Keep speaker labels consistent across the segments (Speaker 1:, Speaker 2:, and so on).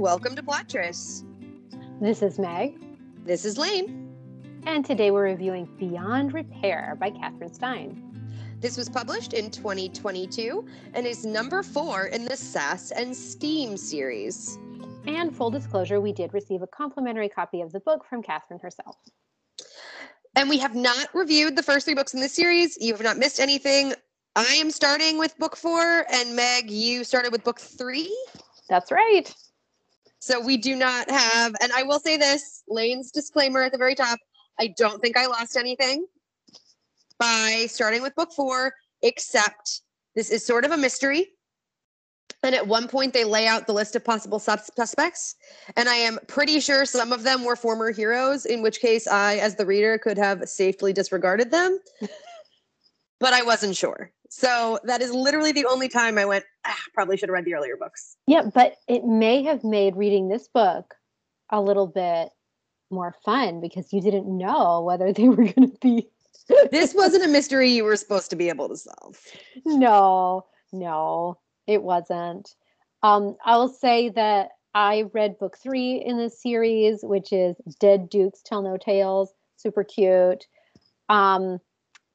Speaker 1: welcome to Plottress.
Speaker 2: This is Meg.
Speaker 1: This is Lane.
Speaker 2: And today we're reviewing Beyond Repair by Kathryn Stein.
Speaker 1: This was published in 2022 and is number four in the Sass and Steam series.
Speaker 2: And full disclosure, we did receive a complimentary copy of the book from Kathryn herself.
Speaker 1: And we have not reviewed the first three books in the series. You have not missed anything. I am starting with book four, and Meg, you started with book three.
Speaker 2: That's right.
Speaker 1: So we do not have, and I will say this Lane's disclaimer at the very top I don't think I lost anything by starting with book four, except this is sort of a mystery. And at one point, they lay out the list of possible suspects. And I am pretty sure some of them were former heroes, in which case I, as the reader, could have safely disregarded them. But I wasn't sure. So that is literally the only time I went, ah, probably should have read the earlier books.
Speaker 2: Yeah, but it may have made reading this book a little bit more fun because you didn't know whether they were going to be.
Speaker 1: this wasn't a mystery you were supposed to be able to solve.
Speaker 2: No, no, it wasn't. Um, I'll say that I read book three in this series, which is Dead Dukes Tell No Tales. Super cute. Um,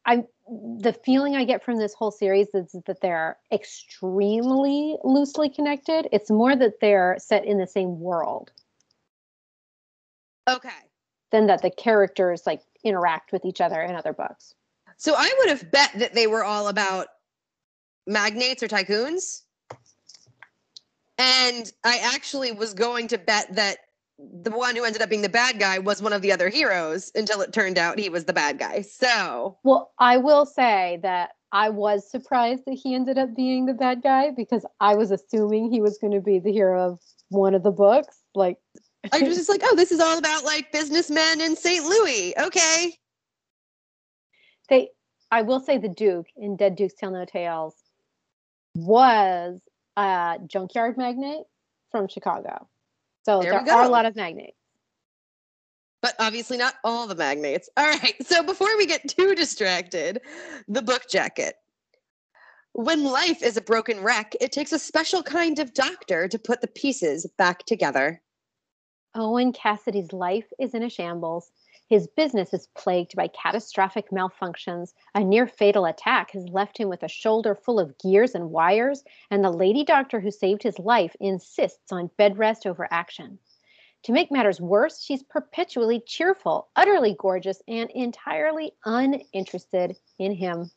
Speaker 2: I the feeling I get from this whole series is that they're extremely loosely connected. It's more that they're set in the same world.
Speaker 1: Okay.
Speaker 2: Than that the characters like interact with each other in other books.
Speaker 1: So I would have bet that they were all about magnates or tycoons. And I actually was going to bet that the one who ended up being the bad guy was one of the other heroes until it turned out he was the bad guy. So,
Speaker 2: well, I will say that I was surprised that he ended up being the bad guy because I was assuming he was going to be the hero of one of the books. Like,
Speaker 1: I was just like, oh, this is all about like businessmen in St. Louis. Okay.
Speaker 2: They, I will say, the Duke in Dead Dukes Tell No Tales was a junkyard magnate from Chicago. So there, there are a lot of magnates.
Speaker 1: But obviously not all the magnates. All right. So before we get too distracted, the book jacket. When life is a broken wreck, it takes a special kind of doctor to put the pieces back together.
Speaker 2: Owen Cassidy's life is in a shambles. His business is plagued by catastrophic malfunctions. A near fatal attack has left him with a shoulder full of gears and wires, and the lady doctor who saved his life insists on bed rest over action. To make matters worse, she's perpetually cheerful, utterly gorgeous, and entirely uninterested in him.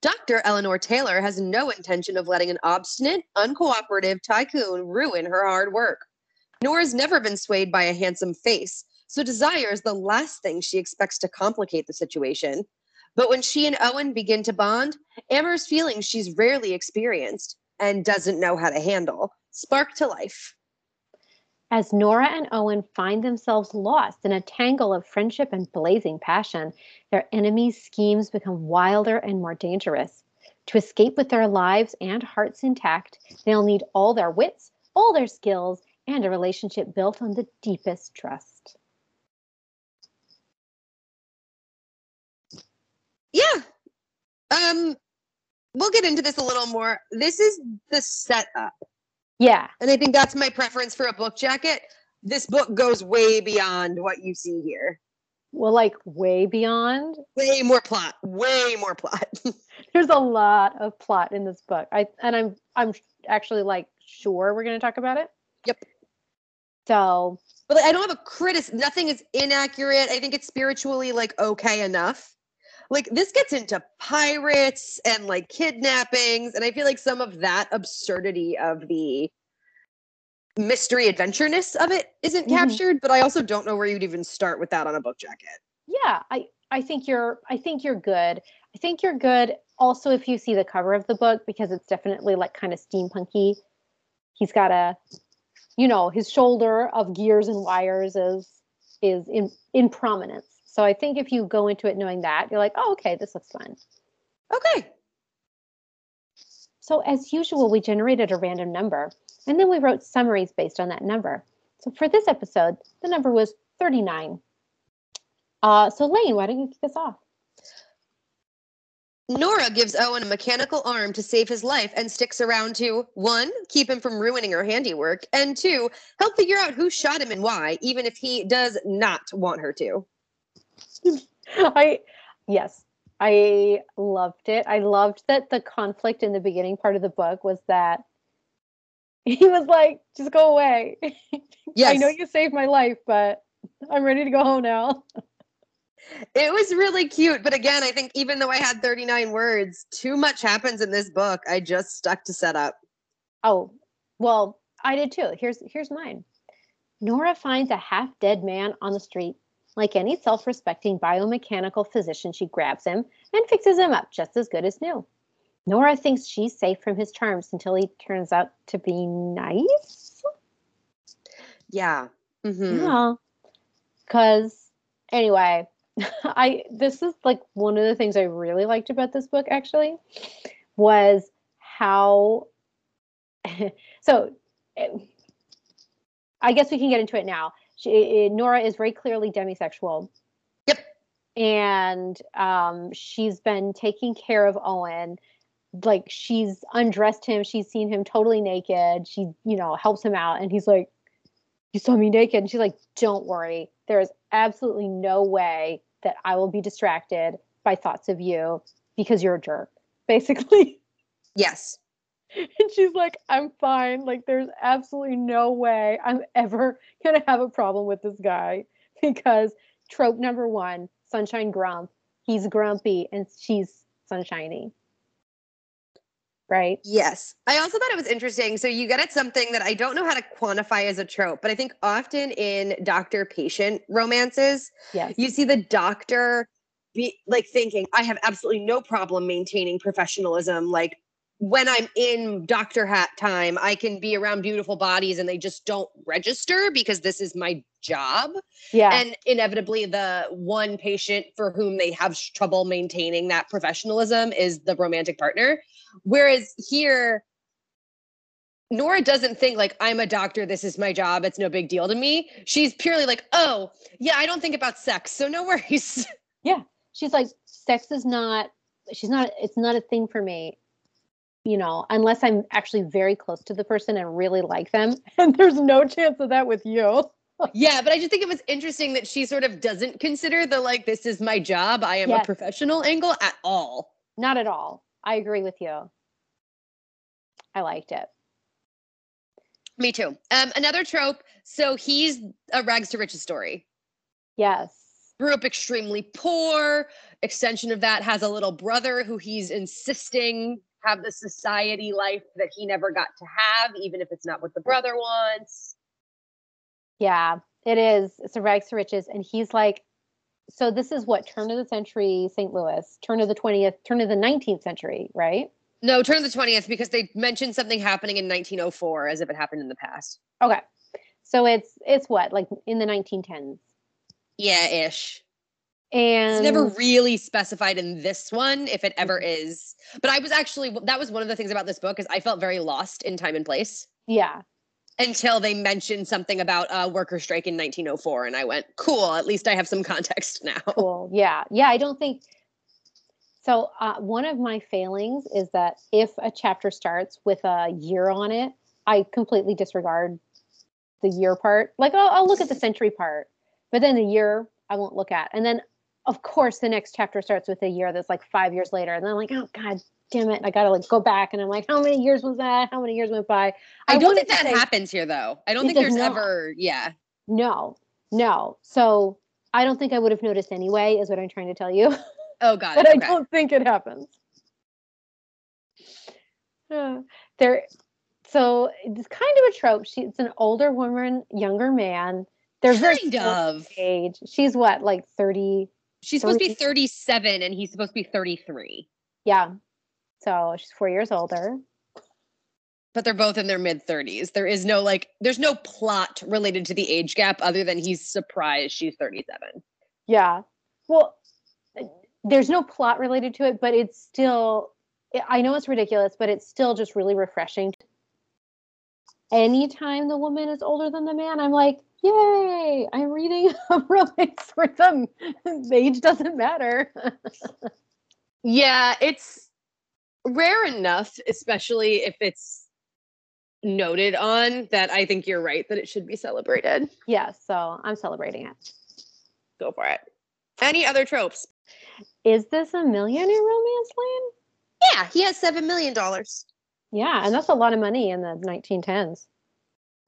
Speaker 1: Dr. Eleanor Taylor has no intention of letting an obstinate, uncooperative tycoon ruin her hard work. Nora's never been swayed by a handsome face, so desire is the last thing she expects to complicate the situation. But when she and Owen begin to bond, Amber's feelings she's rarely experienced and doesn't know how to handle spark to life.
Speaker 2: As Nora and Owen find themselves lost in a tangle of friendship and blazing passion, their enemies' schemes become wilder and more dangerous. To escape with their lives and hearts intact, they'll need all their wits, all their skills, and a relationship built on the deepest trust.
Speaker 1: Yeah. Um we'll get into this a little more. This is the setup.
Speaker 2: Yeah.
Speaker 1: And I think that's my preference for a book jacket. This book goes way beyond what you see here.
Speaker 2: Well, like way beyond.
Speaker 1: Way more plot. Way more plot.
Speaker 2: There's a lot of plot in this book. I and I'm I'm actually like sure we're going to talk about it.
Speaker 1: Yep.
Speaker 2: So,
Speaker 1: but I don't have a critic. Nothing is inaccurate. I think it's spiritually like okay enough. Like this gets into pirates and like kidnappings, and I feel like some of that absurdity of the mystery adventureness of it isn't mm-hmm. captured. But I also don't know where you'd even start with that on a book jacket.
Speaker 2: Yeah, I I think you're I think you're good. I think you're good also if you see the cover of the book because it's definitely like kind of steampunky. He's got a you know, his shoulder of gears and wires is is in in prominence. So I think if you go into it knowing that, you're like, oh, okay, this looks fun.
Speaker 1: Okay.
Speaker 2: So as usual, we generated a random number, and then we wrote summaries based on that number. So for this episode, the number was 39. Uh, so Lane, why don't you kick us off?
Speaker 1: Nora gives Owen a mechanical arm to save his life and sticks around to one, keep him from ruining her handiwork, and two, help figure out who shot him and why, even if he does not want her to.
Speaker 2: I yes, I loved it. I loved that the conflict in the beginning part of the book was that he was like, just go away.
Speaker 1: Yes.
Speaker 2: I know you saved my life, but I'm ready to go home now.
Speaker 1: It was really cute. But again, I think even though I had 39 words, too much happens in this book. I just stuck to set up.
Speaker 2: Oh, well, I did too. Here's here's mine. Nora finds a half-dead man on the street. Like any self-respecting biomechanical physician, she grabs him and fixes him up just as good as new. Nora thinks she's safe from his charms until he turns out to be nice.
Speaker 1: Yeah. Mm-hmm.
Speaker 2: Yeah. Cause anyway, I this is like one of the things I really liked about this book actually was how so eh, I guess we can get into it now. She, eh, Nora is very clearly demisexual.
Speaker 1: Yep.
Speaker 2: And um, she's been taking care of Owen. Like she's undressed him. She's seen him totally naked. She, you know, helps him out. And he's like, You saw me naked. And she's like, Don't worry. There is absolutely no way that I will be distracted by thoughts of you because you're a jerk, basically.
Speaker 1: Yes.
Speaker 2: And she's like, I'm fine. Like, there's absolutely no way I'm ever going to have a problem with this guy because trope number one, sunshine grump. He's grumpy and she's sunshiny. Right?
Speaker 1: Yes. I also thought it was interesting. So you get at something that I don't know how to quantify as a trope, but I think often in doctor patient romances,
Speaker 2: Yes.
Speaker 1: you see the doctor be like thinking, I have absolutely no problem maintaining professionalism. Like when I'm in doctor hat time, I can be around beautiful bodies and they just don't register because this is my job.
Speaker 2: yeah.
Speaker 1: And inevitably, the one patient for whom they have trouble maintaining that professionalism is the romantic partner. Whereas here, Nora doesn't think like I'm a doctor, this is my job, it's no big deal to me. She's purely like, oh, yeah, I don't think about sex, so no worries. Yeah.
Speaker 2: She's like, sex is not, she's not, it's not a thing for me. You know, unless I'm actually very close to the person and really like them. And there's no chance of that with you.
Speaker 1: yeah, but I just think it was interesting that she sort of doesn't consider the like, this is my job, I am a professional angle at all.
Speaker 2: Not at all. I agree with you. I liked it.
Speaker 1: Me too. Um, another trope. So he's a rags to riches story.
Speaker 2: Yes.
Speaker 1: grew up extremely poor. Extension of that has a little brother who he's insisting have the society life that he never got to have, even if it's not what the brother wants.
Speaker 2: Yeah, it is. It's a rags to riches. And he's like, so this is what turn of the century St. Louis, turn of the 20th, turn of the 19th century, right?
Speaker 1: No, turn of the 20th because they mentioned something happening in 1904 as if it happened in the past.
Speaker 2: Okay. So it's it's what, like in the 1910s.
Speaker 1: Yeah, ish.
Speaker 2: And
Speaker 1: It's never really specified in this one if it ever mm-hmm. is. But I was actually that was one of the things about this book is I felt very lost in time and place
Speaker 2: yeah.
Speaker 1: Until they mentioned something about a worker strike in 1904 and I went, "Cool, at least I have some context now."
Speaker 2: Cool. Yeah. Yeah. I don't think so. Uh, one of my failings is that if a chapter starts with a year on it, I completely disregard the year part. Like, I'll, I'll look at the century part, but then the year I won't look at. And then, of course, the next chapter starts with a year that's like five years later. And then I'm like, oh, God damn it. I got to like go back. And I'm like, how many years was that? How many years went by?
Speaker 1: I, don't think that
Speaker 2: say-
Speaker 1: happens here though. I don't think there's
Speaker 2: not.
Speaker 1: ever yeah.
Speaker 2: No, no. So I don't think I would have noticed anyway, is what I'm trying to tell you.
Speaker 1: Oh god.
Speaker 2: but I
Speaker 1: okay.
Speaker 2: don't think it happens. Uh, there, so it's kind of a trope. She, it's an older woman, younger man. They're very
Speaker 1: kind of.
Speaker 2: age. She's what, like thirty?
Speaker 1: She's supposed to be 37 and he's supposed to be 33.
Speaker 2: Yeah. So she's four years older.
Speaker 1: But they're both in their mid 30s. There is no like there's no plot related to the age gap other than he's surprised she's 37.
Speaker 2: Yeah. Well, there's no plot related to it, but it's still. I- know it's ridiculous, but it's still just really refreshing. Anytime the woman is older than the man, I'm like, yay! I'm reading a romance where the age doesn't matter.
Speaker 1: Yeah, it's rare enough, especially if it's noted on that I think you're right that it should be celebrated.
Speaker 2: Yeah, so I'm celebrating it.
Speaker 1: Go for it. Any other tropes?
Speaker 2: Is this a millionaire romance land?
Speaker 1: Yeah, he has seven million dollars.
Speaker 2: Yeah, and that's a lot of money in the 1910s.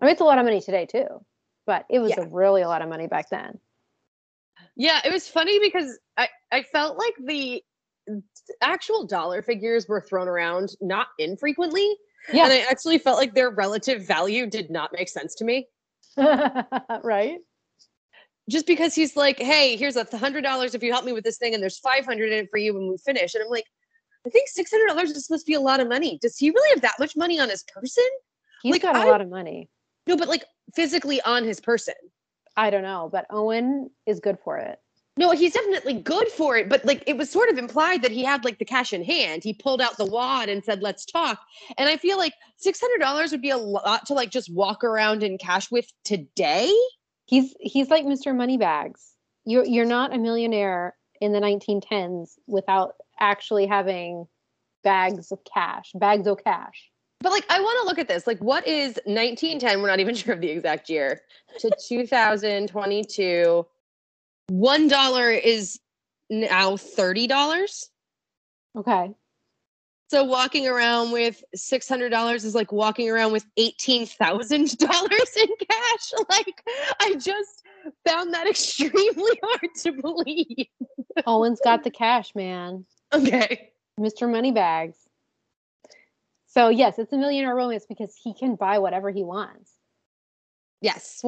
Speaker 2: I mean, it's a lot of money today too, but it was
Speaker 1: Yeah.
Speaker 2: a really a lot of money back then.
Speaker 1: Yeah, it was funny because I, I felt like the actual dollar figures were thrown around not infrequently.
Speaker 2: Yeah,
Speaker 1: And I actually felt like their relative value did not make sense to me.
Speaker 2: right.
Speaker 1: Just because he's like, hey, here's a hundred dollars if you help me with this thing, and there's five hundred in it for you when we finish. And I'm like, I think six hundred dollars is supposed to be a lot of money. Does he really have that much money on his person?
Speaker 2: He's
Speaker 1: Like,
Speaker 2: got a
Speaker 1: I-
Speaker 2: lot of money.
Speaker 1: No, but like physically on his person.
Speaker 2: I don't know, but Owen is good for it.
Speaker 1: No, he's definitely good for it, but like it was sort of implied that he had like the cash in hand. He pulled out the wad and said, "Let's talk." And I feel like six hundred dollars would be a lot to like just walk around in cash with today.
Speaker 2: He's he's like Mr. Moneybags. You're you're not a millionaire in the 1910s without actually having bags of cash, bags of cash.
Speaker 1: But like, I want to look at this. Like, what is nineteen ten? We're not even sure of the exact year to two thousand twenty two. One dollar is now thirty dollars.
Speaker 2: Okay.
Speaker 1: So walking around with six hundred dollars is like walking around with eighteen thousand dollars in cash. Like I just found that extremely hard to believe.
Speaker 2: Owen's got the cash, man.
Speaker 1: Okay.
Speaker 2: Mr. Moneybags. So yes, it's a millionaire romance because he can buy whatever he wants.
Speaker 1: Yes.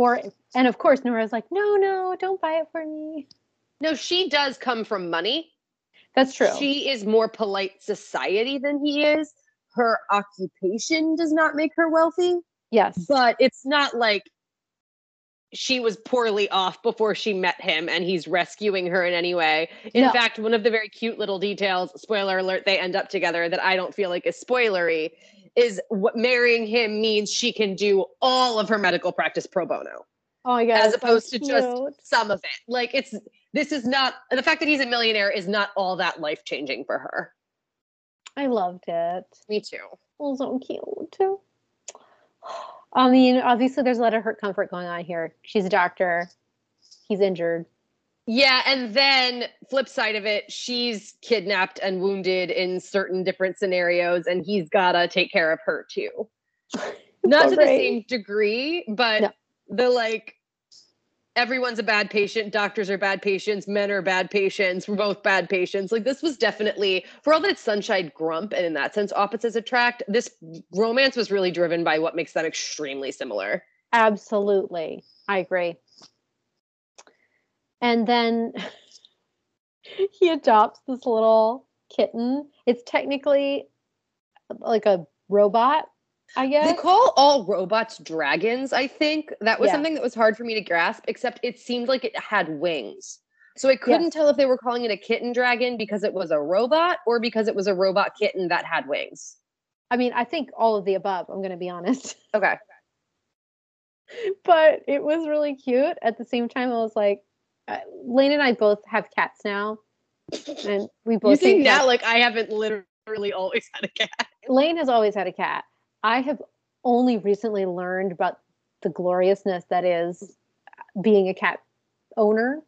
Speaker 2: And of course Nora's like, no, no, don't buy it for me.
Speaker 1: No, she does come from money.
Speaker 2: That's true.
Speaker 1: She is more polite society than he is. Her occupation does not make her wealthy,
Speaker 2: yes.
Speaker 1: but it's not like she was poorly off before she met him and he's rescuing her in any way. In
Speaker 2: No.
Speaker 1: fact, one of the very cute little details, spoiler alert, they end up together that I don't feel like is spoilery, is what marrying him means she can do all of her medical practice pro bono
Speaker 2: oh my god.
Speaker 1: as
Speaker 2: so
Speaker 1: opposed to just some of it. Like it's this is not the fact that he's a millionaire is not all that life changing for her.
Speaker 2: I loved it.
Speaker 1: Me too.
Speaker 2: Was so cute. I mean, obviously there's a lot of hurt comfort going on here. She's a doctor. He's injured.
Speaker 1: Yeah, and then flip side of it, she's kidnapped and wounded in certain different scenarios, and he's gotta take care of her too. Not
Speaker 2: So
Speaker 1: to the same degree, but
Speaker 2: No.
Speaker 1: the like everyone's a bad patient, doctors are bad patients, men are bad patients, we're both bad patients. Like this was definitely for all that it's sunshine grump, and in that sense, opposites attract. This romance was really driven by what makes them extremely similar.
Speaker 2: Absolutely. I agree. And then he adopts this little kitten. It's technically like a robot, I guess.
Speaker 1: They call all robots dragons, I think. That was
Speaker 2: Yeah.
Speaker 1: something that was hard for me to grasp, except it seemed like it had wings. So I couldn't tell if they were calling it a kitten dragon because it was a robot or because it was a robot kitten that had wings.
Speaker 2: I mean, I think all of the above, I'm going to be honest.
Speaker 1: Okay.
Speaker 2: but it was really cute. At the same time, I was like, uh, Lane and I both have cats now. And we both
Speaker 1: You
Speaker 2: think
Speaker 1: now like I haven't literally always had a cat.
Speaker 2: Lane has always had a cat. I have only recently learned about the gloriousness that is being a cat owner.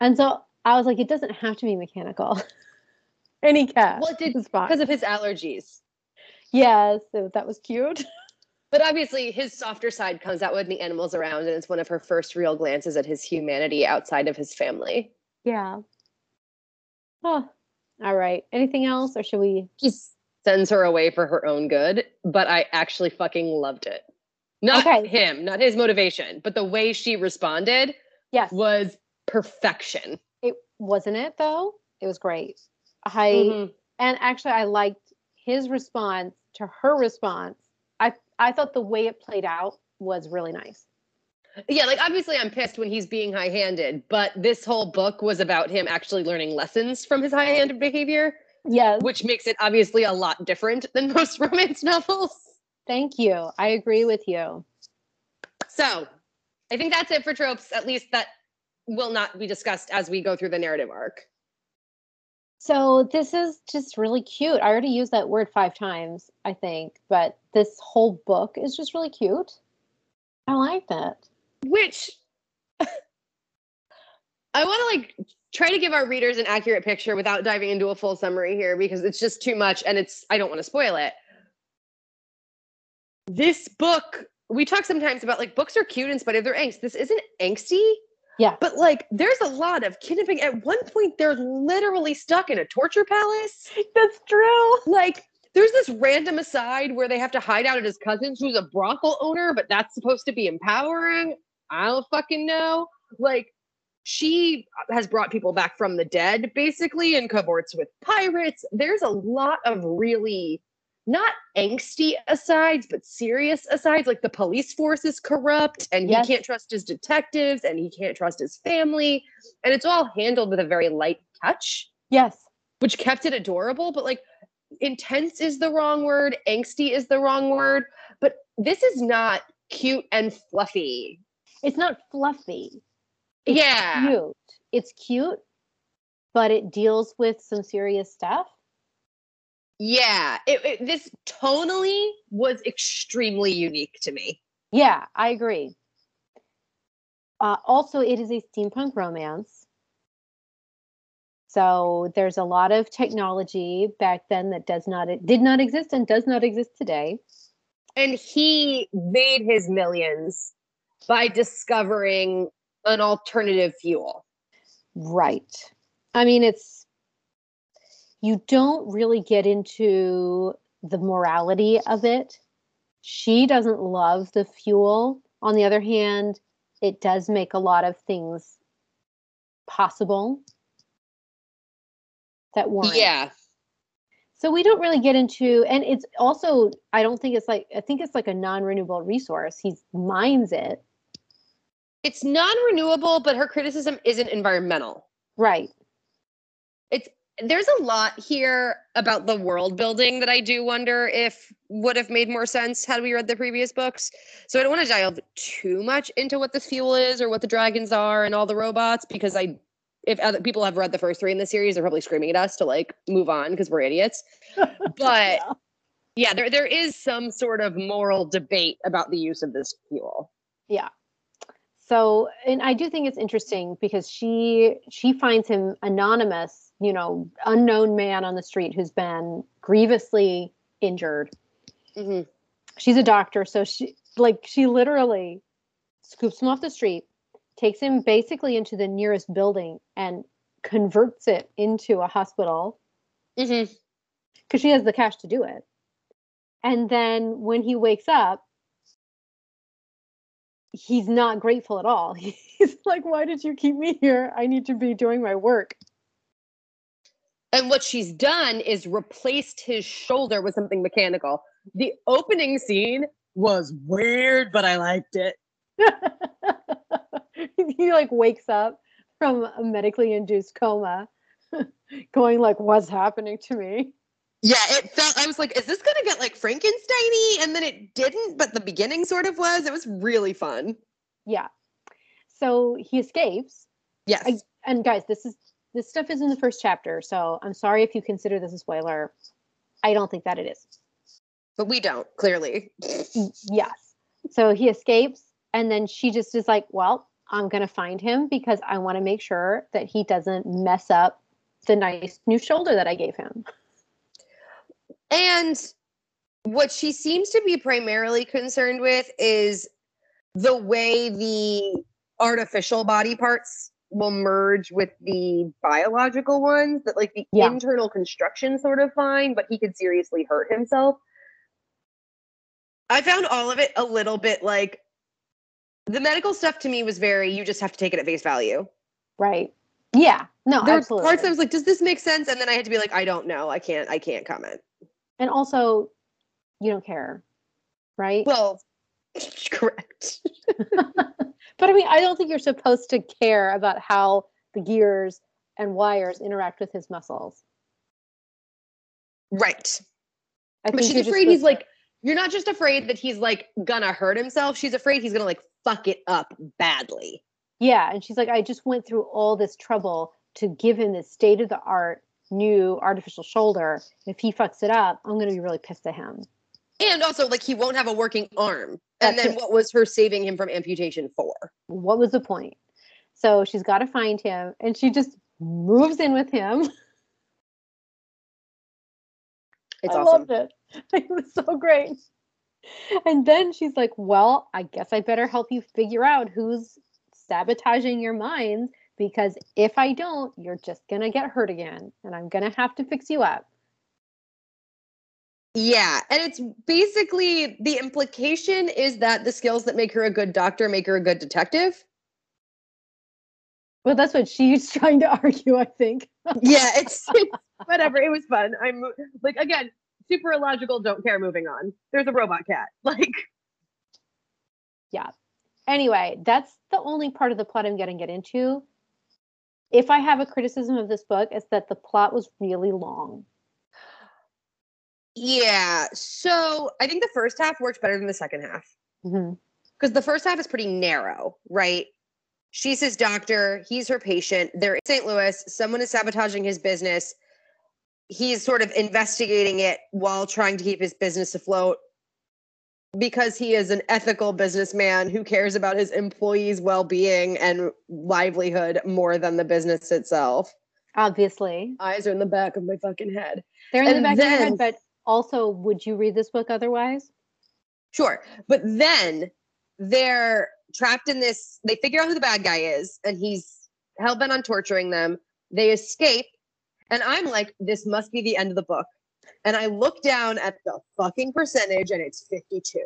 Speaker 2: And so I was like, it doesn't have to be mechanical. Any cat.
Speaker 1: Well, it did because of his allergies.
Speaker 2: Yes, so that was cute.
Speaker 1: But obviously, his softer side comes out when the animals around, and it's one of her first real glances at his humanity outside of his family.
Speaker 2: Yeah. Oh, all right. Anything else, or should we?
Speaker 1: He sends her away for her own good, but I actually fucking loved it. Not
Speaker 2: Okay.
Speaker 1: him, not his motivation, but the way she responded
Speaker 2: Yes.
Speaker 1: was perfection.
Speaker 2: It wasn't it though. It was great. I
Speaker 1: Mhm.
Speaker 2: and actually I liked his response to her response. I thought the way it played out was really nice.
Speaker 1: Yeah, like obviously I'm pissed when he's being high handed, but this whole book was about him actually learning lessons from his high handed behavior,
Speaker 2: Yeah.
Speaker 1: which makes it obviously a lot different than most romance novels.
Speaker 2: Thank you. I agree with you.
Speaker 1: So I think that's it for tropes, at least that will not be discussed as we go through the narrative arc.
Speaker 2: So this is just really cute. I already used that word five times, I think, but this whole book is just really cute. I like that.
Speaker 1: Which I want to like try to give our readers an accurate picture without diving into a full summary here because it's just too much and it's I don't want to spoil it. This book, we talk sometimes about like books are cute in spite of their angst. This isn't angsty.
Speaker 2: Yeah.
Speaker 1: But like there's a lot of kidnapping. At one point, they're literally stuck in a torture palace.
Speaker 2: That's true.
Speaker 1: Like there's this random aside where they have to hide out at his cousin's who's a brothel owner, but that's supposed to be empowering. I don't fucking know. Like she has brought people back from the dead basically in cohorts with pirates. There's a lot of really not angsty asides, but serious asides. Like the police force is corrupt and
Speaker 2: Yes.
Speaker 1: he can't trust his detectives and he can't trust his family. And it's all handled with a very light touch,
Speaker 2: Yes.
Speaker 1: which kept it adorable. But like intense is the wrong word, angsty is the wrong word. But this is not cute and fluffy.
Speaker 2: It's not fluffy. It's
Speaker 1: yeah.
Speaker 2: cute. It's cute, but it deals with some serious stuff.
Speaker 1: Yeah. It, it- this tonally was extremely unique to me.
Speaker 2: Yeah, I agree. Uh, also, it is a steampunk romance. So there's a lot of technology back then that does not it did not exist and does not exist today.
Speaker 1: And he made his millions by discovering an alternative fuel.
Speaker 2: Right. I mean, it's you don't really get into the morality of it. She doesn't love the fuel. On the other hand, it does make a lot of things possible that weren't.
Speaker 1: Yeah.
Speaker 2: So we don't really get into, and it's also, I don't think it's like, I think it's like a non renewable resource. He mines it.
Speaker 1: It's non renewable, but her criticism isn't environmental.
Speaker 2: Right.
Speaker 1: It's there's a lot here about the world building that I do wonder if would have made more sense had we read the previous books. So I don't want to dive too much into what the fuel is or what the dragons are and all the robots because I if other people have read the first three in the series, they're probably screaming at us to like move on because we're idiots. But
Speaker 2: Yeah.
Speaker 1: yeah, there there is some sort of moral debate about the use of this fuel.
Speaker 2: Yeah so and i do think it's interesting because she she finds him anonymous you know unknown man on the street who's been grievously injured.
Speaker 1: Hmm
Speaker 2: she's a doctor so she like she literally scoops him off the street takes him basically into the nearest building and converts it into a hospital because she has the cash to do it. And then when he wakes up he's not grateful at all. He's like why did you keep me here? I need to be doing my work
Speaker 1: And what she's done is replaced his shoulder with something mechanical. The opening scene was weird, but I liked it.
Speaker 2: he like wakes up from a medically induced coma going like what's happening to me
Speaker 1: Yeah, it felt I was like, is this gonna get like Frankensteiny? And then it didn't, but the beginning sort of was. It was really fun.
Speaker 2: yeah so he escapes
Speaker 1: Yes.
Speaker 2: I- and guys this is this stuff is in the first chapter so i'm sorry if you consider this a spoiler. I don't think that it is.
Speaker 1: But we don't, clearly.
Speaker 2: Yes. So he escapes and then she just is like well i'm going to find him because i want to make sure that he doesn't mess up the nice new shoulder that i gave him.
Speaker 1: And what she seems to be primarily concerned with is the way the artificial body parts will merge with the biological ones that like the
Speaker 2: Yeah.
Speaker 1: internal construction sort of fine but he could seriously hurt himself. I found all of it a little bit like the medical stuff to me was very you just have to take it at face value.
Speaker 2: Right. Yeah. No
Speaker 1: there were
Speaker 2: absolutely.
Speaker 1: parts I was like does this make sense? And then i had to be like i don't know. I can't i can't comment.
Speaker 2: And also you don't care right?
Speaker 1: Well correct
Speaker 2: but i mean i don't think you're supposed to care about how the gears and wires interact with his muscles
Speaker 1: right
Speaker 2: i
Speaker 1: but she's afraid he's
Speaker 2: supposed-
Speaker 1: like you're not just afraid that he's like gonna hurt himself she's afraid he's gonna like fuck it up badly
Speaker 2: yeah and she's like i just went through all this trouble to give him this state of the art new artificial shoulder. If he fucks it up, I'm to be really pissed at him.
Speaker 1: And also, like, he won't have a working arm. And
Speaker 2: That's
Speaker 1: then
Speaker 2: it.
Speaker 1: what was her saving him from amputation for?
Speaker 2: What was the point? So she's got to find him, and she just moves in with him.
Speaker 1: It's
Speaker 2: I
Speaker 1: awesome.
Speaker 2: loved it. It was so great. And then she's like, Well, I guess I better help you figure out who's sabotaging your minds because if I don't, you're just going to get hurt again and I'm going to have to fix you up.
Speaker 1: Yeah. And it's basically the implication is that the skills that make her a good doctor make her a good detective.
Speaker 2: Well, that's what she's trying to argue, I think.
Speaker 1: yeah, it's, it's whatever. It was fun. I'm like again, super illogical, don't care, moving on. There's a robot cat. Like yeah.
Speaker 2: Anyway, that's the only part of the plot I'm going to get into. If I have a criticism of this book, it's that the plot was really long.
Speaker 1: Yeah. So I think the first half works better than the second half.
Speaker 2: Mm-hmm.
Speaker 1: Because the first half is pretty narrow, right? She's his doctor, he's her patient. They're in St. Louis, someone is sabotaging his business. He's sort of investigating it while trying to keep his business afloat because he is an ethical businessman who cares about his employees' well being and livelihood more than the business itself.
Speaker 2: Obviously,
Speaker 1: Eyes are in the back of my fucking head.
Speaker 2: they're in the
Speaker 1: And
Speaker 2: back of your head, but also, would you read this book otherwise?
Speaker 1: Sure. But then they're trapped in this, they figure out who the bad guy is, and he's hell bent on torturing them. They escape. And I'm like, this must be the end of the book. And I look down at the fucking percentage and it's 52.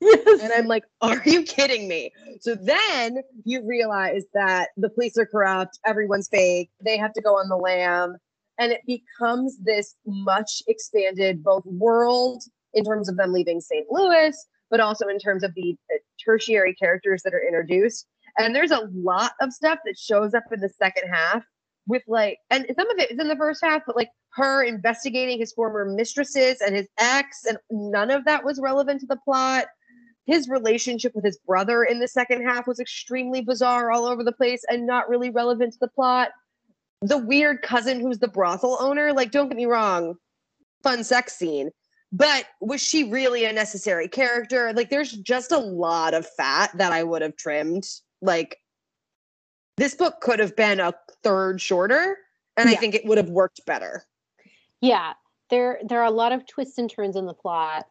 Speaker 2: Yes.
Speaker 1: And I'm like, are you kidding me? So then you realize that the police are corrupt, everyone's fake, they have to go on the lam. And it becomes this much expanded both world in terms of them leaving St. Louis, but also in terms of the uh, tertiary characters that are introduced. And there's a lot of stuff that shows up in the second half with like, and some of it is in the first half, but like her investigating his former mistresses and his ex, and none of that was relevant to the plot his relationship with his brother in the second half was extremely bizarre all over the place and not really relevant to the plot. The weird cousin who's the brothel owner, like, don't get me wrong, fun sex scene. But was she really a necessary character? Like, there's just a lot of fat that I would have trimmed. Like, this book could have been a third shorter, and I think it would have worked better.
Speaker 2: Yeah, there there are a lot of twists and turns in the plot.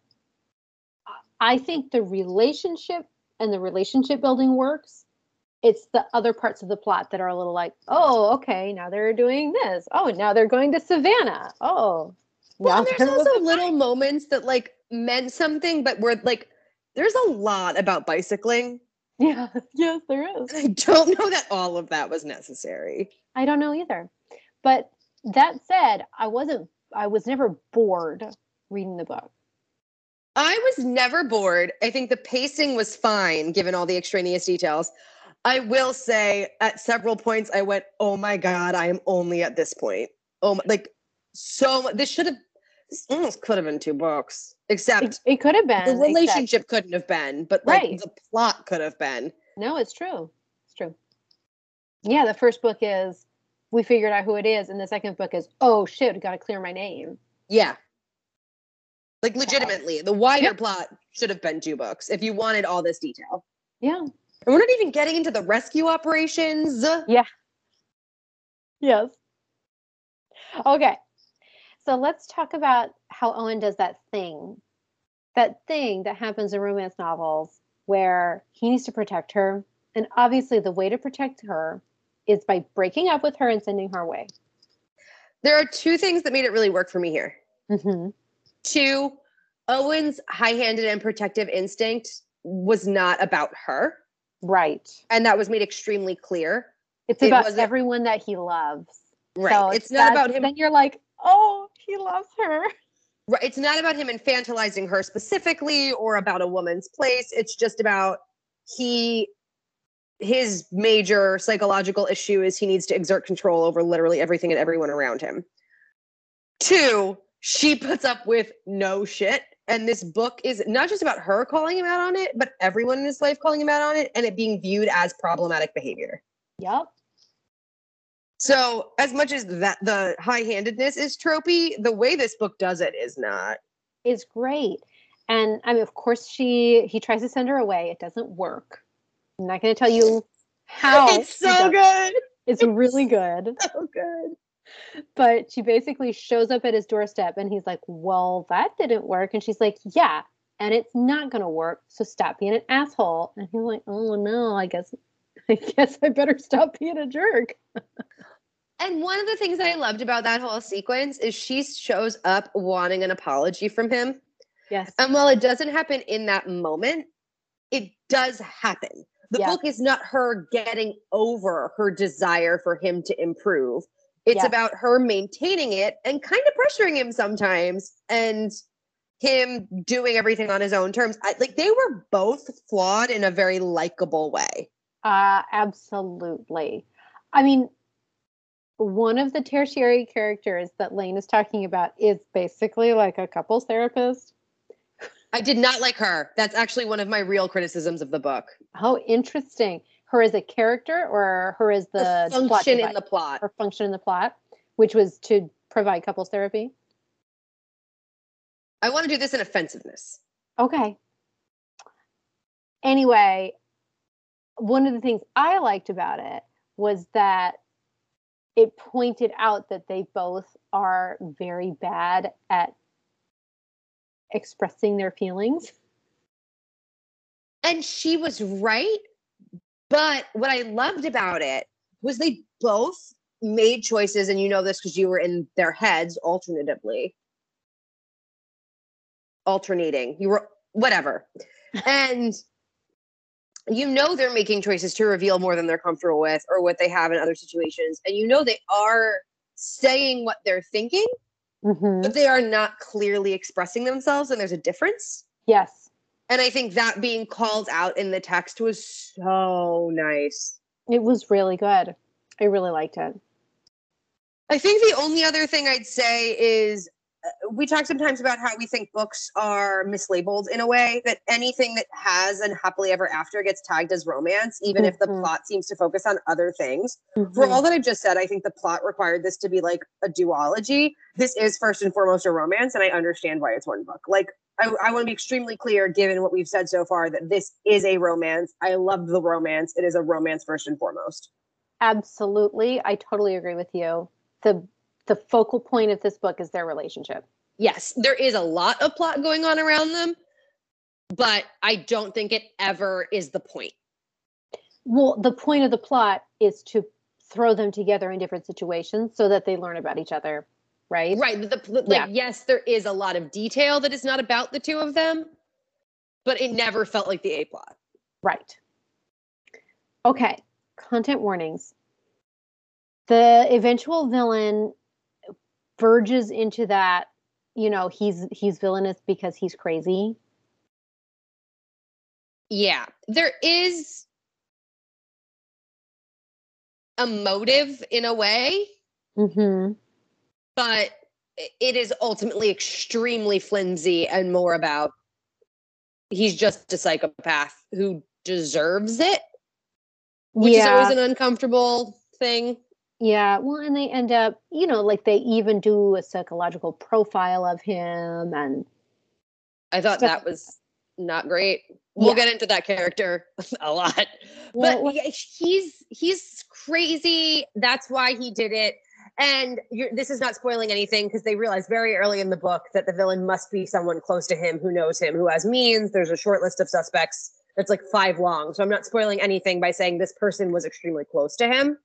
Speaker 2: I think the relationship and the relationship building works. It's the other parts of the plot that are a little like, oh, okay, now they're doing this. Oh, now they're going to Savannah. Oh,
Speaker 1: Well, and there's also little moments that like meant something, but were like, there's a lot about bicycling.
Speaker 2: yeah, yes, there is.
Speaker 1: And I don't know that all of that was necessary.
Speaker 2: I don't know either. But that said, I wasn't. I was never bored reading the book.
Speaker 1: I was never bored. I think the pacing was fine given all the extraneous details. I will say at several points I went, "Oh my god, I am only at this point." Oh, my, like so this should have this mm, almost could have been two books. Except
Speaker 2: it could have been
Speaker 1: the
Speaker 2: except-
Speaker 1: relationship couldn't have been, but like
Speaker 2: Right.
Speaker 1: the plot could have been.
Speaker 2: No, it's true. It's true. Yeah, the first book is we figured out who it is, and the second book is oh shit, got to clear my name.
Speaker 1: Yeah. Like legitimately, the wider plot should have been two books if you wanted all this detail.
Speaker 2: Yeah.
Speaker 1: And we're not even getting into the rescue operations. Yeah.
Speaker 2: Yes. Okay. So let's talk about how Owen does that thing. That thing that happens in romance novels where he needs to protect her. And obviously, the way to protect her is by breaking up with her and sending her away.
Speaker 1: There are two things that made it really work for me here.
Speaker 2: Mm-hmm.
Speaker 1: Two, Owen's high-handed and protective instinct was not about her,
Speaker 2: Right.
Speaker 1: and that was made extremely clear.
Speaker 2: It's
Speaker 1: It
Speaker 2: about everyone that he loves.
Speaker 1: Right.
Speaker 2: So
Speaker 1: it's not about him.
Speaker 2: Then you're like, oh, he loves her.
Speaker 1: Right. It's not about him infantilizing her specifically or about a woman's place. It's just about he his major psychological issue is he needs to exert control over literally everything and everyone around him. Two, she puts up with no shit. And this book is not just about her calling him out on it, but everyone in his life calling him out on it and it being viewed as problematic behavior.
Speaker 2: Yep.
Speaker 1: So, as much as that the high-handedness is tropey, the way this book does it is not.
Speaker 2: Is great. And I mean, of course, she he tries to send her away. It doesn't work. I'm not going to tell you how.
Speaker 1: It's so good.
Speaker 2: It's really good.
Speaker 1: So good.
Speaker 2: But she basically shows up at his doorstep and he's like, Well, that didn't work. And she's like, Yeah, and it's not going to work. So stop being an asshole. And he's like, Oh no, I guess, I guess I better stop being a jerk.
Speaker 1: And one of the things that I loved about that whole sequence is she shows up wanting an apology from him.
Speaker 2: Yes.
Speaker 1: And while it doesn't happen in that moment, it does happen. The
Speaker 2: Yeah.
Speaker 1: book is not her getting over her desire for him to improve. It's
Speaker 2: Yes.
Speaker 1: about her maintaining it and kind of pressuring him sometimes and him doing everything on his own terms. I, like they were both flawed in a very likable way.
Speaker 2: Uh, absolutely. I mean, one of the tertiary characters that Lane is talking about is basically like a couples therapist.
Speaker 1: I did not like her. That's actually one of my real criticisms of the book.
Speaker 2: How interesting. Her as a character or her as the,
Speaker 1: The function in the plot.
Speaker 2: her function in the plot, which was to provide couples therapy.
Speaker 1: I want to do this in offensiveness.
Speaker 2: Okay. Anyway, one of the things I liked about it was that it pointed out that they both are very bad at expressing their feelings.
Speaker 1: And she was right. But what I loved about it was they both made choices, and you know this because you were in their heads alternatively, alternating. You were whatever. and you know they're making choices to reveal more than they're comfortable with or what they have in other situations. And you know they are saying what they're thinking,
Speaker 2: Mhm.
Speaker 1: but they are not clearly expressing themselves, and there's a difference.
Speaker 2: Yes,
Speaker 1: And I think that being called out in the text was so nice.
Speaker 2: it was really good. I really liked it.
Speaker 1: I think the only other thing I'd say is uh, we talk sometimes about how we think books are mislabeled in a way that anything that has an happily ever after gets tagged as romance, even if the
Speaker 2: Mhm.
Speaker 1: plot seems to focus on other things. For
Speaker 2: Mhm.
Speaker 1: all that I've just said, I think the plot required this to be like a duology. This is first and foremost a romance, and I understand why it's one book. Like, I, I want to be extremely clear, given what we've said so far, that this is a romance. I love the romance. It is a romance first and foremost.
Speaker 2: Absolutely. I totally agree with you. The the focal point of this book is their relationship.
Speaker 1: Yes, there is a lot of plot going on around them, but I don't think it ever is the point.
Speaker 2: Well, the point of the plot is to throw them together in different situations so that they learn about each other, right?
Speaker 1: Right. but The, like, yes, there is a lot of detail that is not about the two of them, but it never felt like the A plot.
Speaker 2: Right. Okay. Content warnings. The eventual villain verges into that, you know, he's he's villainous because he's crazy.
Speaker 1: Yeah, there is a motive in a way,
Speaker 2: Mm-hmm.
Speaker 1: But it is ultimately extremely flimsy and more about he's just a psychopath who deserves it, which is always an uncomfortable thing.
Speaker 2: Yeah, well, and they end up, you know, like they even do a psychological profile of him, and
Speaker 1: I thought
Speaker 2: Stuff-
Speaker 1: that was not great. We'll
Speaker 2: Yeah.
Speaker 1: get into that character a lot. But yeah, he's he's crazy. That's why he did it. And this is not spoiling anything because they realize very early in the book that the villain must be someone close to him who knows him, who has means. There's a short list of suspects that's like five long. So I'm not spoiling anything by saying this person was extremely close to him.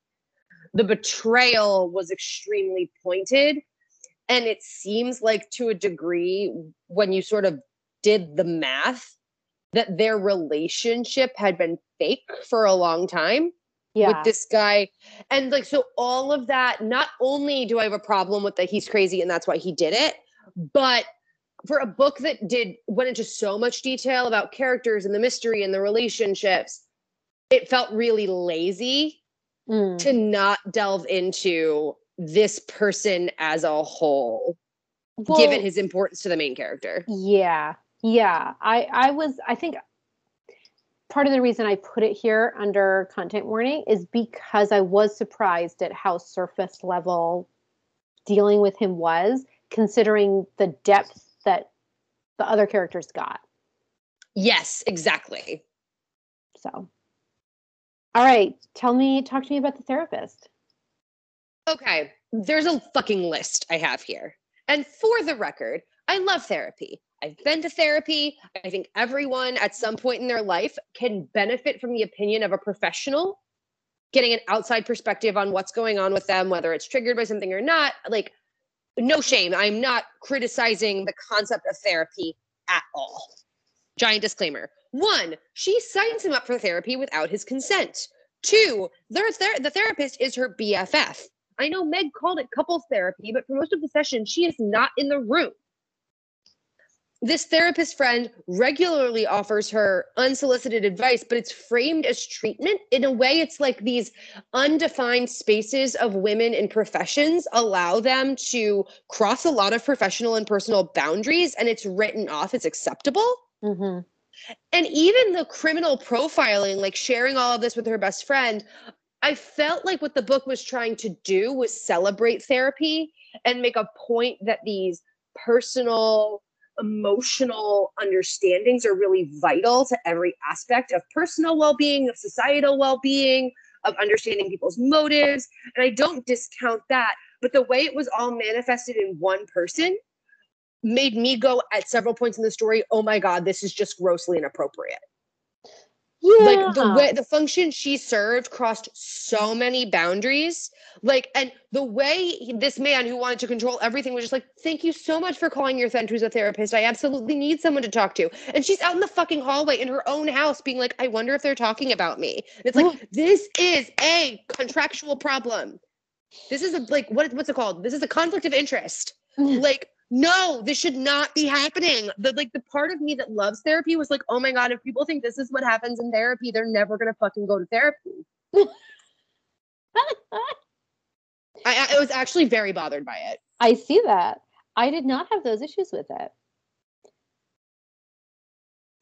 Speaker 1: The betrayal was extremely pointed. And it seems like to a degree, when you sort of did the math, that their relationship had been fake for a long time
Speaker 2: yeah,
Speaker 1: with this guy. And like, so all of that, not only do I have a problem with that he's crazy and that's why he did it, but for a book that did went into so much detail about characters and the mystery and the relationships, it felt really lazy
Speaker 2: Mm.
Speaker 1: to not delve into this person as a whole, given his importance to the main character.
Speaker 2: Yeah, yeah. I I was I think part of the reason I put it here under content warning is because I was surprised at how surface level dealing with him was, considering the depth that the other characters got.
Speaker 1: Yes, exactly.
Speaker 2: So, all right, tell me, talk to me about the therapist.
Speaker 1: Okay, there's a fucking list I have here. And for the record, I love therapy. I've been to therapy. I think everyone at some point in their life can benefit from the opinion of a professional, getting an outside perspective on what's going on with them, whether it's triggered by something or not. Like, no shame. I'm not criticizing the concept of therapy at all. Giant disclaimer. One, she signs him up for therapy without his consent. Two, their ther- the therapist is her BFF. I know Meg called it couples therapy, but for most of the session, she is not in the room. This therapist friend regularly offers her unsolicited advice, but it's framed as treatment. In a way, it's like these undefined spaces of women in professions allow them to cross a lot of professional and personal boundaries, and it's written off as acceptable.
Speaker 2: Mm-hmm.
Speaker 1: And even the criminal profiling, like sharing all of this with her best friend, I felt like what the book was trying to do was celebrate therapy and make a point that these personal, emotional understandings are really vital to every aspect of personal well being, of societal well being, of understanding people's motives. And I don't discount that. But the way it was all manifested in one person made me go at several points in the story, oh my God, this is just grossly inappropriate.
Speaker 2: Yeah.
Speaker 1: Like the way the function she served crossed so many boundaries. Like, and the way he- this man who wanted to control everything was just like, thank you so much for calling your friend who's a therapist. I absolutely need someone to talk to. And she's out in the fucking hallway in her own house being like, I wonder if they're talking about me. And it's like, this is a contractual problem. This is a like what what's it called? This is a conflict of interest like no this should not be happening the like the part of me that loves therapy was like oh my god if people think this is what happens in therapy they're never gonna fucking go to therapy I, I was actually very bothered by it
Speaker 2: I see that. I did not have those issues with it.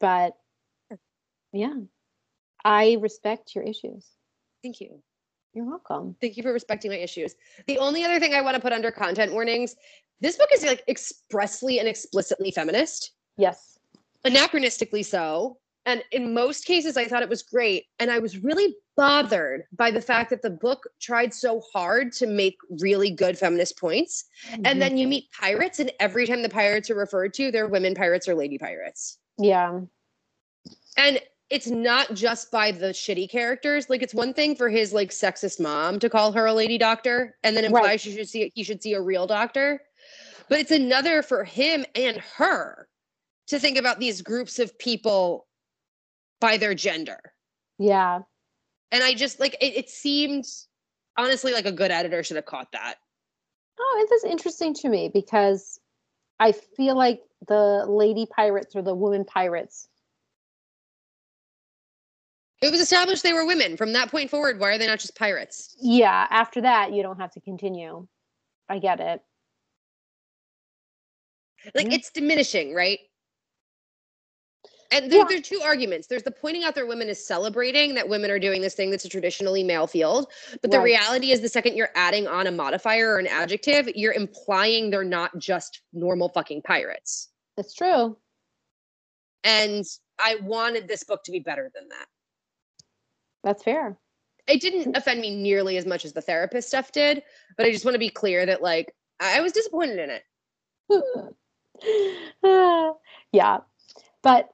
Speaker 2: But yeah, I respect your issues.
Speaker 1: thank you
Speaker 2: You're welcome.
Speaker 1: thank you for respecting my issues the only other thing i want to put under content warnings this book is like expressly and explicitly feminist
Speaker 2: Yes.
Speaker 1: anachronistically so. And in most cases, I thought it was great. And I was really bothered by the fact that the book tried so hard to make really good feminist points.
Speaker 2: Mhm.
Speaker 1: And then you meet pirates, and every time the pirates are referred to, they're women pirates or lady pirates.
Speaker 2: yeah.
Speaker 1: And it's not just by the shitty characters. Like it's one thing for his like sexist mom to call her a lady doctor and then imply
Speaker 2: Right.
Speaker 1: she should see he should see a real doctor. But it's another for him and her to think about these groups of people by their gender.
Speaker 2: Yeah.
Speaker 1: And I just like it, it seemed honestly like a good editor should have caught that.
Speaker 2: Oh, it is interesting to me because I feel like the lady pirates or the woman pirates.
Speaker 1: It was established they were women. From that point forward, why are they not just pirates?
Speaker 2: Yeah. After that, you don't have to continue. I get it.
Speaker 1: Like
Speaker 2: Yeah.
Speaker 1: it's diminishing, right? And there,
Speaker 2: Yeah.
Speaker 1: there are two arguments. There's the pointing out that women is celebrating that women are doing this thing that's a traditionally male field. But the reality is the second you're adding on a modifier or an adjective, you're implying they're not just normal fucking pirates.
Speaker 2: That's true.
Speaker 1: And I wanted this book to be better than that.
Speaker 2: That's fair.
Speaker 1: It didn't offend me nearly as much as the therapist stuff did, but I just want to be clear that like I was disappointed in it.
Speaker 2: yeah. But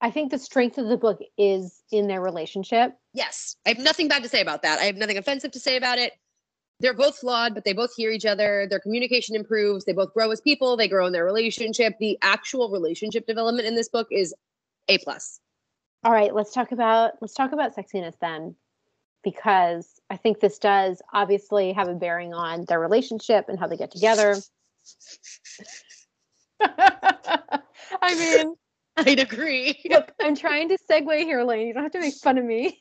Speaker 2: I think the strength of the book is in their relationship.
Speaker 1: Yes, I have nothing bad to say about that. I have nothing offensive to say about it. They're both flawed, but they both hear each other. Their communication improves. They both grow as people. They grow in their relationship. The actual relationship development in this book is a plus.
Speaker 2: All right, let's talk about let's talk about sexiness then because I think this does obviously have a bearing on their relationship and how they get together. I mean,
Speaker 1: I'd agree.
Speaker 2: look, I'm trying to segue here, Lane. You don't have to make fun of me.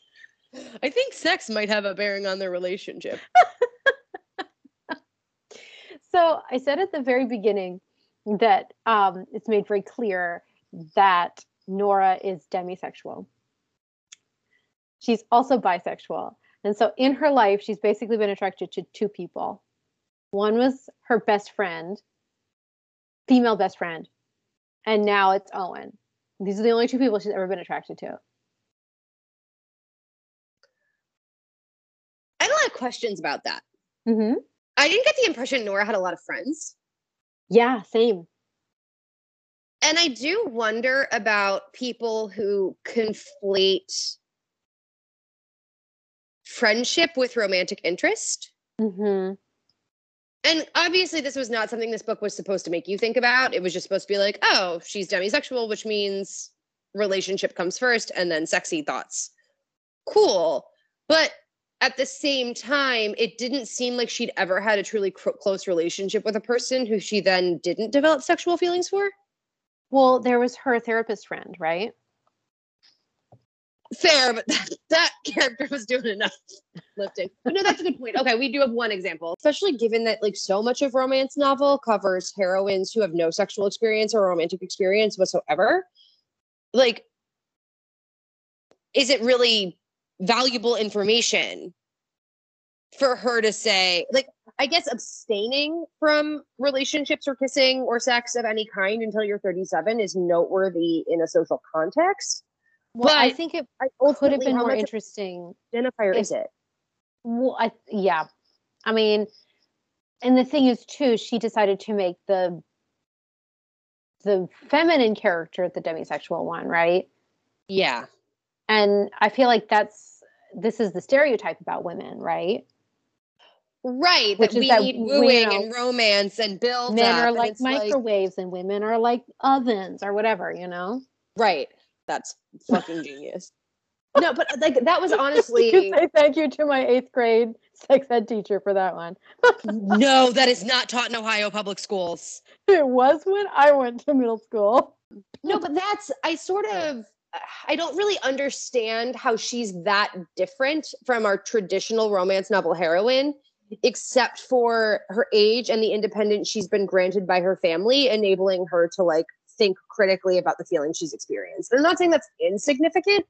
Speaker 1: I think sex might have a bearing on their relationship.
Speaker 2: So I said at the very beginning that um, it's made very clear that Nora is demisexual. she's also bisexual. And so in her life, she's basically been attracted to two people. One was her best friend, female best friend, and now it's Owen. These are the only two people she's ever been attracted to.
Speaker 1: I have a lot of questions about that.
Speaker 2: Mm-hmm.
Speaker 1: I didn't get the impression Nora had a lot of friends.
Speaker 2: Yeah, same.
Speaker 1: And I do wonder about people who conflate friendship with romantic interest.
Speaker 2: Mm-hmm.
Speaker 1: And obviously, this was not something this book was supposed to make you think about. It was just supposed to be like, oh, she's demisexual, which means relationship comes first and then sexy thoughts. Cool. But at the same time, it didn't seem like she'd ever had a truly cr- close relationship with a person who she then didn't develop sexual feelings for.
Speaker 2: Well, there was her therapist friend, right?
Speaker 1: Fair, but that, that character was doing enough lifting. But no, that's a good point. Okay, we do have one example, especially given that like so much of romance novel covers heroines who have no sexual experience or romantic experience whatsoever. Like, is it really valuable information for her to say, like, I guess abstaining from relationships or kissing or sex of any kind until you're 37 is noteworthy in a social context.
Speaker 2: Well, I think it
Speaker 1: I
Speaker 2: could have been more interesting.
Speaker 1: identifier
Speaker 2: if-
Speaker 1: is it?
Speaker 2: Well, I yeah. I mean, and the thing is too, she decided to make the the feminine character the demisexual one, right?
Speaker 1: Yeah.
Speaker 2: And I feel like that's this is the stereotype about women, right?
Speaker 1: Right.
Speaker 2: Which
Speaker 1: that
Speaker 2: is
Speaker 1: we
Speaker 2: that
Speaker 1: need wooing
Speaker 2: you know,
Speaker 1: and romance and build
Speaker 2: Men are like microwaves and women are like ovens or whatever, you know?
Speaker 1: right. That's fucking genius. No, but uh, like that was honestly
Speaker 2: could say thank you to my eighth grade sex ed teacher for that one.
Speaker 1: no, that is not taught in Ohio public schools.
Speaker 2: It was when I went to middle school.
Speaker 1: No, but that's I sort of I don't really understand how she's that different from our traditional romance novel heroine, except for her age and the independence she's been granted by her family, enabling her to like think critically about the feelings she's experienced. I'm not saying that's insignificant,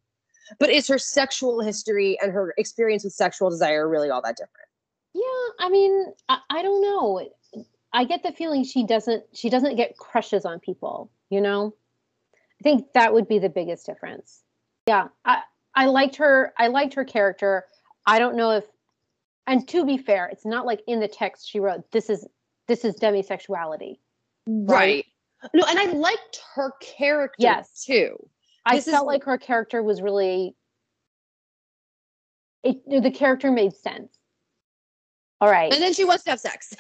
Speaker 1: but is her sexual history and her experience with sexual desire really all that different?
Speaker 2: Yeah, I mean, I, I don't know. I get the feeling she doesn't she doesn't get crushes on people, you know? I think that would be the biggest difference. Yeah, I I liked her I liked her character. I don't know if and to be fair, it's not like in the text she wrote this is this is demisexuality.
Speaker 1: Right. No, and I liked her character
Speaker 2: Yes.
Speaker 1: too.
Speaker 2: I
Speaker 1: This is-
Speaker 2: felt like her character was really it the character made sense. All right.
Speaker 1: And then she wants to have sex.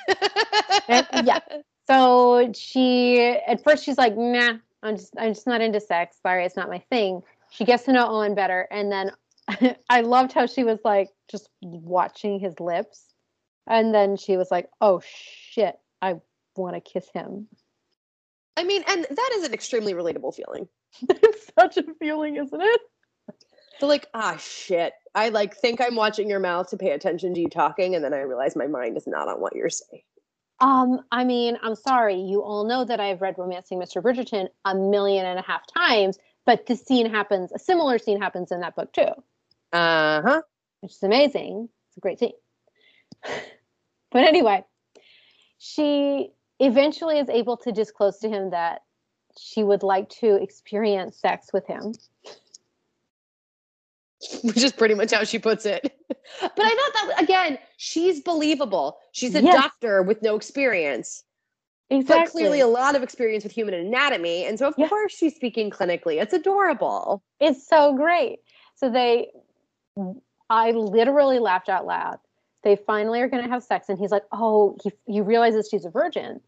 Speaker 2: And- yeah. So she at first she's like, nah, I'm just I'm just not into sex. Sorry, it's not my thing. She gets to know Owen better, and then I loved how she was like just watching his lips, and then she was like, oh shit, I want to kiss him.
Speaker 1: I mean, and that is an extremely relatable feeling.
Speaker 2: it's such a feeling, isn't it?
Speaker 1: So like, ah shit. I like think I'm watching your mouth to pay attention to you talking, and then I realize my mind is not on what you're saying.
Speaker 2: Um, I mean, I'm sorry. You all know that I've read Romancing Mr. Bridgerton a million and a half times, but this scene happens, a similar scene happens in that book too.
Speaker 1: Uh-huh.
Speaker 2: which is amazing. It's a great scene. but anyway, she eventually is able to disclose to him that she would like to experience sex with him.
Speaker 1: Which is pretty much how she puts it. but I thought that again, she's believable. She's a
Speaker 2: Yes.
Speaker 1: doctor with no experience,
Speaker 2: Exactly.
Speaker 1: but clearly a lot of experience with human anatomy. And so of
Speaker 2: Yeah.
Speaker 1: course she's speaking clinically. It's adorable.
Speaker 2: it's so great. So they, I literally laughed out loud. They finally are going to have sex, and he's like, "Oh, he he realizes she's a virgin,"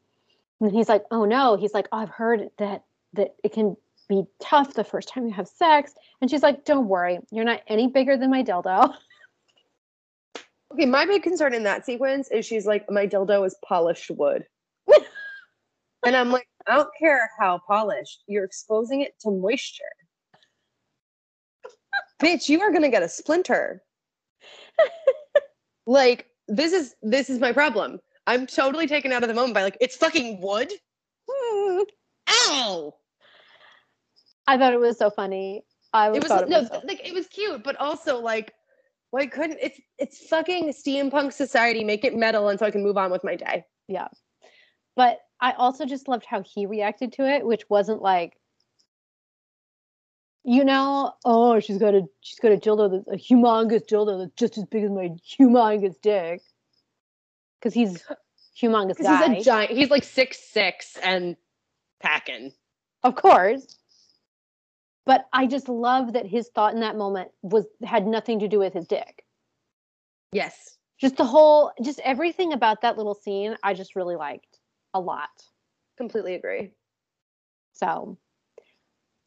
Speaker 2: and he's like, "Oh no," he's like, oh, "I've heard that that it can be tough the first time you have sex," and she's like, "Don't worry, you're not any bigger than my dildo."
Speaker 1: Okay, my big concern in that sequence is she's like, my dildo is polished wood. and I'm like, I don't care how polished, you're exposing it to moisture. Bitch, you are gonna get a splinter. like, this is this is my problem. I'm totally taken out of the moment by like, it's fucking wood. Ow!
Speaker 2: I thought it was so funny. I
Speaker 1: It was no,
Speaker 2: myself.
Speaker 1: like it was cute, but also like, why couldn't it's it's fucking steampunk society? Make it metal, and so I can move on with my day. Yeah.
Speaker 2: But I also just loved how he reacted to it, which wasn't like, you know, oh, she's got a she's got a dildo that's a humongous dildo that's just as big as my humongous dick. Because he's humongous guy,
Speaker 1: he's a giant. He's like six six and packing.
Speaker 2: of course. But I just love that his thought in that moment was had nothing to do with his dick.
Speaker 1: Yes.
Speaker 2: Just the whole, just everything about that little scene, I just really liked a lot.
Speaker 1: Completely agree.
Speaker 2: So,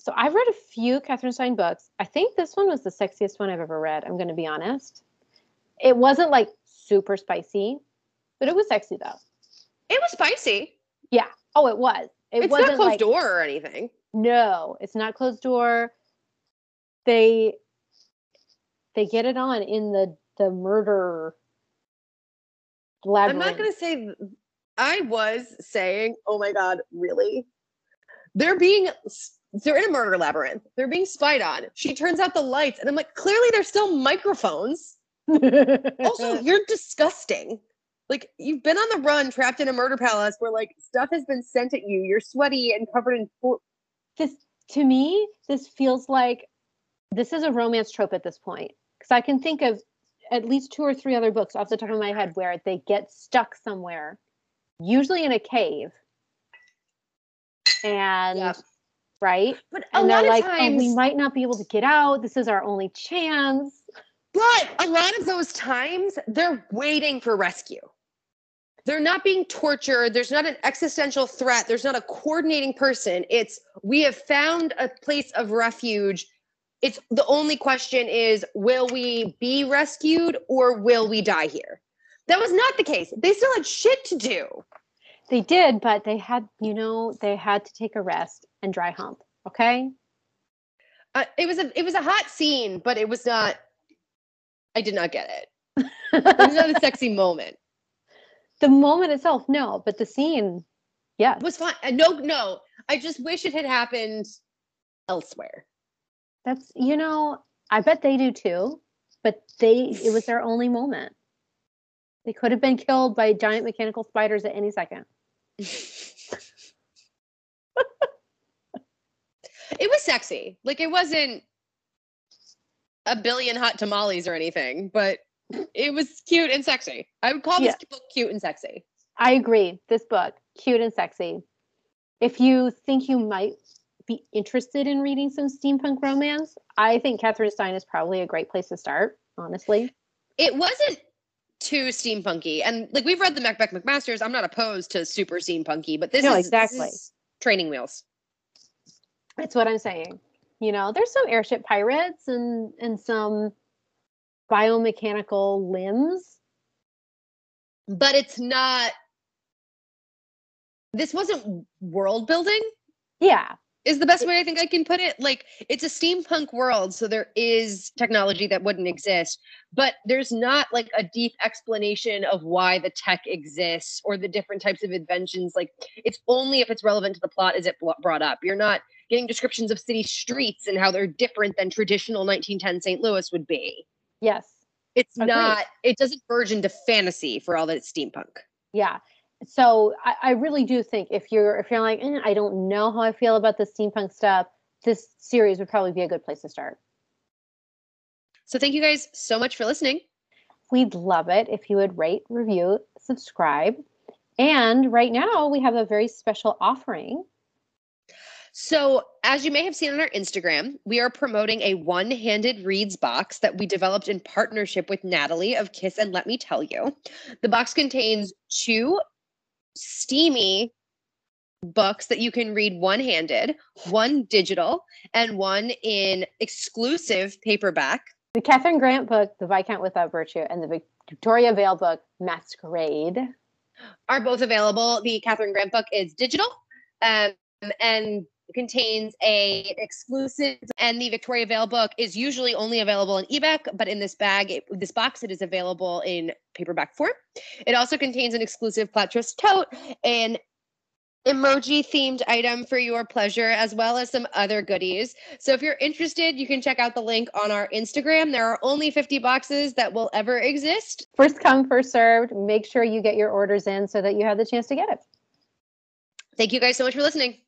Speaker 2: so I've read a few Catherine Stein books. I think this one was the sexiest one I've ever read. I'm going to be honest. It wasn't like super spicy, but it was sexy though.
Speaker 1: It was spicy.
Speaker 2: Yeah. Oh, it was. It
Speaker 1: it's
Speaker 2: wasn't
Speaker 1: not closed
Speaker 2: like
Speaker 1: door or anything.
Speaker 2: no, it's not closed door. They they get it on in the the murder
Speaker 1: I'm not gonna say. I was saying, oh my god, really? They're being. They're in a murder labyrinth. They're being spied on. She turns out the lights, and I'm like, clearly there's still microphones. Also, you're disgusting. Like you've been on the run, trapped in a murder palace where like stuff has been sent at you. You're sweaty and covered in. Fo-
Speaker 2: this to me this feels like this is a romance trope at this point because i can think of at least two or three other books off the top of my head where they get stuck somewhere usually in a cave and
Speaker 1: Yep.
Speaker 2: Right
Speaker 1: but a
Speaker 2: and
Speaker 1: lot
Speaker 2: they're
Speaker 1: of
Speaker 2: like
Speaker 1: times,
Speaker 2: oh, we might not be able to get out this is our only chance
Speaker 1: But a lot of those times, they're waiting for rescue. They're not being tortured. There's not an existential threat. There's not a coordinating person. It's we have found a place of refuge. It's the only question is will we be rescued or will we die here? That was not the case. They still had shit to do.
Speaker 2: they did but they had you know they had to take a rest and dry hump okay
Speaker 1: Uh, it was a it was a hot scene, but it was not. I did not get it. It was not a sexy moment.
Speaker 2: the moment itself no but the scene yeah
Speaker 1: was fine. Uh, No, no. I just wish it had happened elsewhere.
Speaker 2: That's you know, I bet they do too, but they it was their only moment. They could have been killed by giant mechanical spiders at any second.
Speaker 1: It was sexy. Like it wasn't a billion hot tamales or anything, but it was cute and sexy. I would call this book cute and sexy.
Speaker 2: I agree. This book, cute and sexy. If you think you might be interested in reading some steampunk romance, I think Catherine Stein is probably a great place to start, honestly.
Speaker 1: It wasn't too steampunky. And like we've read the Macbeth McMasters. I'm not opposed to super steampunky, but this
Speaker 2: No,
Speaker 1: is this
Speaker 2: exactly.
Speaker 1: is training wheels.
Speaker 2: That's what I'm saying. You know, there's some airship pirates and and some biomechanical limbs.
Speaker 1: But it's not this wasn't world building.
Speaker 2: Yeah,
Speaker 1: is the best way I think I can put it. Like it's a steampunk world, so there is technology that wouldn't exist, but there's not like a deep explanation of why the tech exists or the different types of inventions. Like it's only if it's relevant to the plot is it brought up. You're not getting descriptions of city streets and how they're different than traditional 1910 St. Louis would be.
Speaker 2: yes.
Speaker 1: It's
Speaker 2: Agreed.
Speaker 1: not. It doesn't verge into fantasy for all that it's steampunk.
Speaker 2: Yeah. So I, I really do think if you're if you're like, eh, I don't know how I feel about the steampunk stuff, this series would probably be a good place to start.
Speaker 1: So thank you guys so much for listening.
Speaker 2: We'd love it if you would rate, review, subscribe. And right now we have a very special offering.
Speaker 1: So, as you may have seen on our Instagram, we are promoting a one handed reads box that we developed in partnership with Natalie of Kiss and Let Me Tell You. The box contains two steamy books that you can read one handed, one digital, and one in exclusive paperback.
Speaker 2: The Catherine Grant book, The Viscount Without Virtue, and the Victoria Vale book, Masquerade.
Speaker 1: Are both available. The Catherine Grant book is digital um, and contains a exclusive and the Victoria Vale book is usually only available in ebook but in this bag it, this box it is available in paperback form it also contains an exclusive Platros tote and emoji themed item for your pleasure, as well as some other goodies. So if you're interested, you can check out the link on our Instagram. There are only 50 boxes that will ever exist.
Speaker 2: First come, first served. Make sure you get your orders in so that you have the chance to get it.
Speaker 1: Thank you guys so much for listening.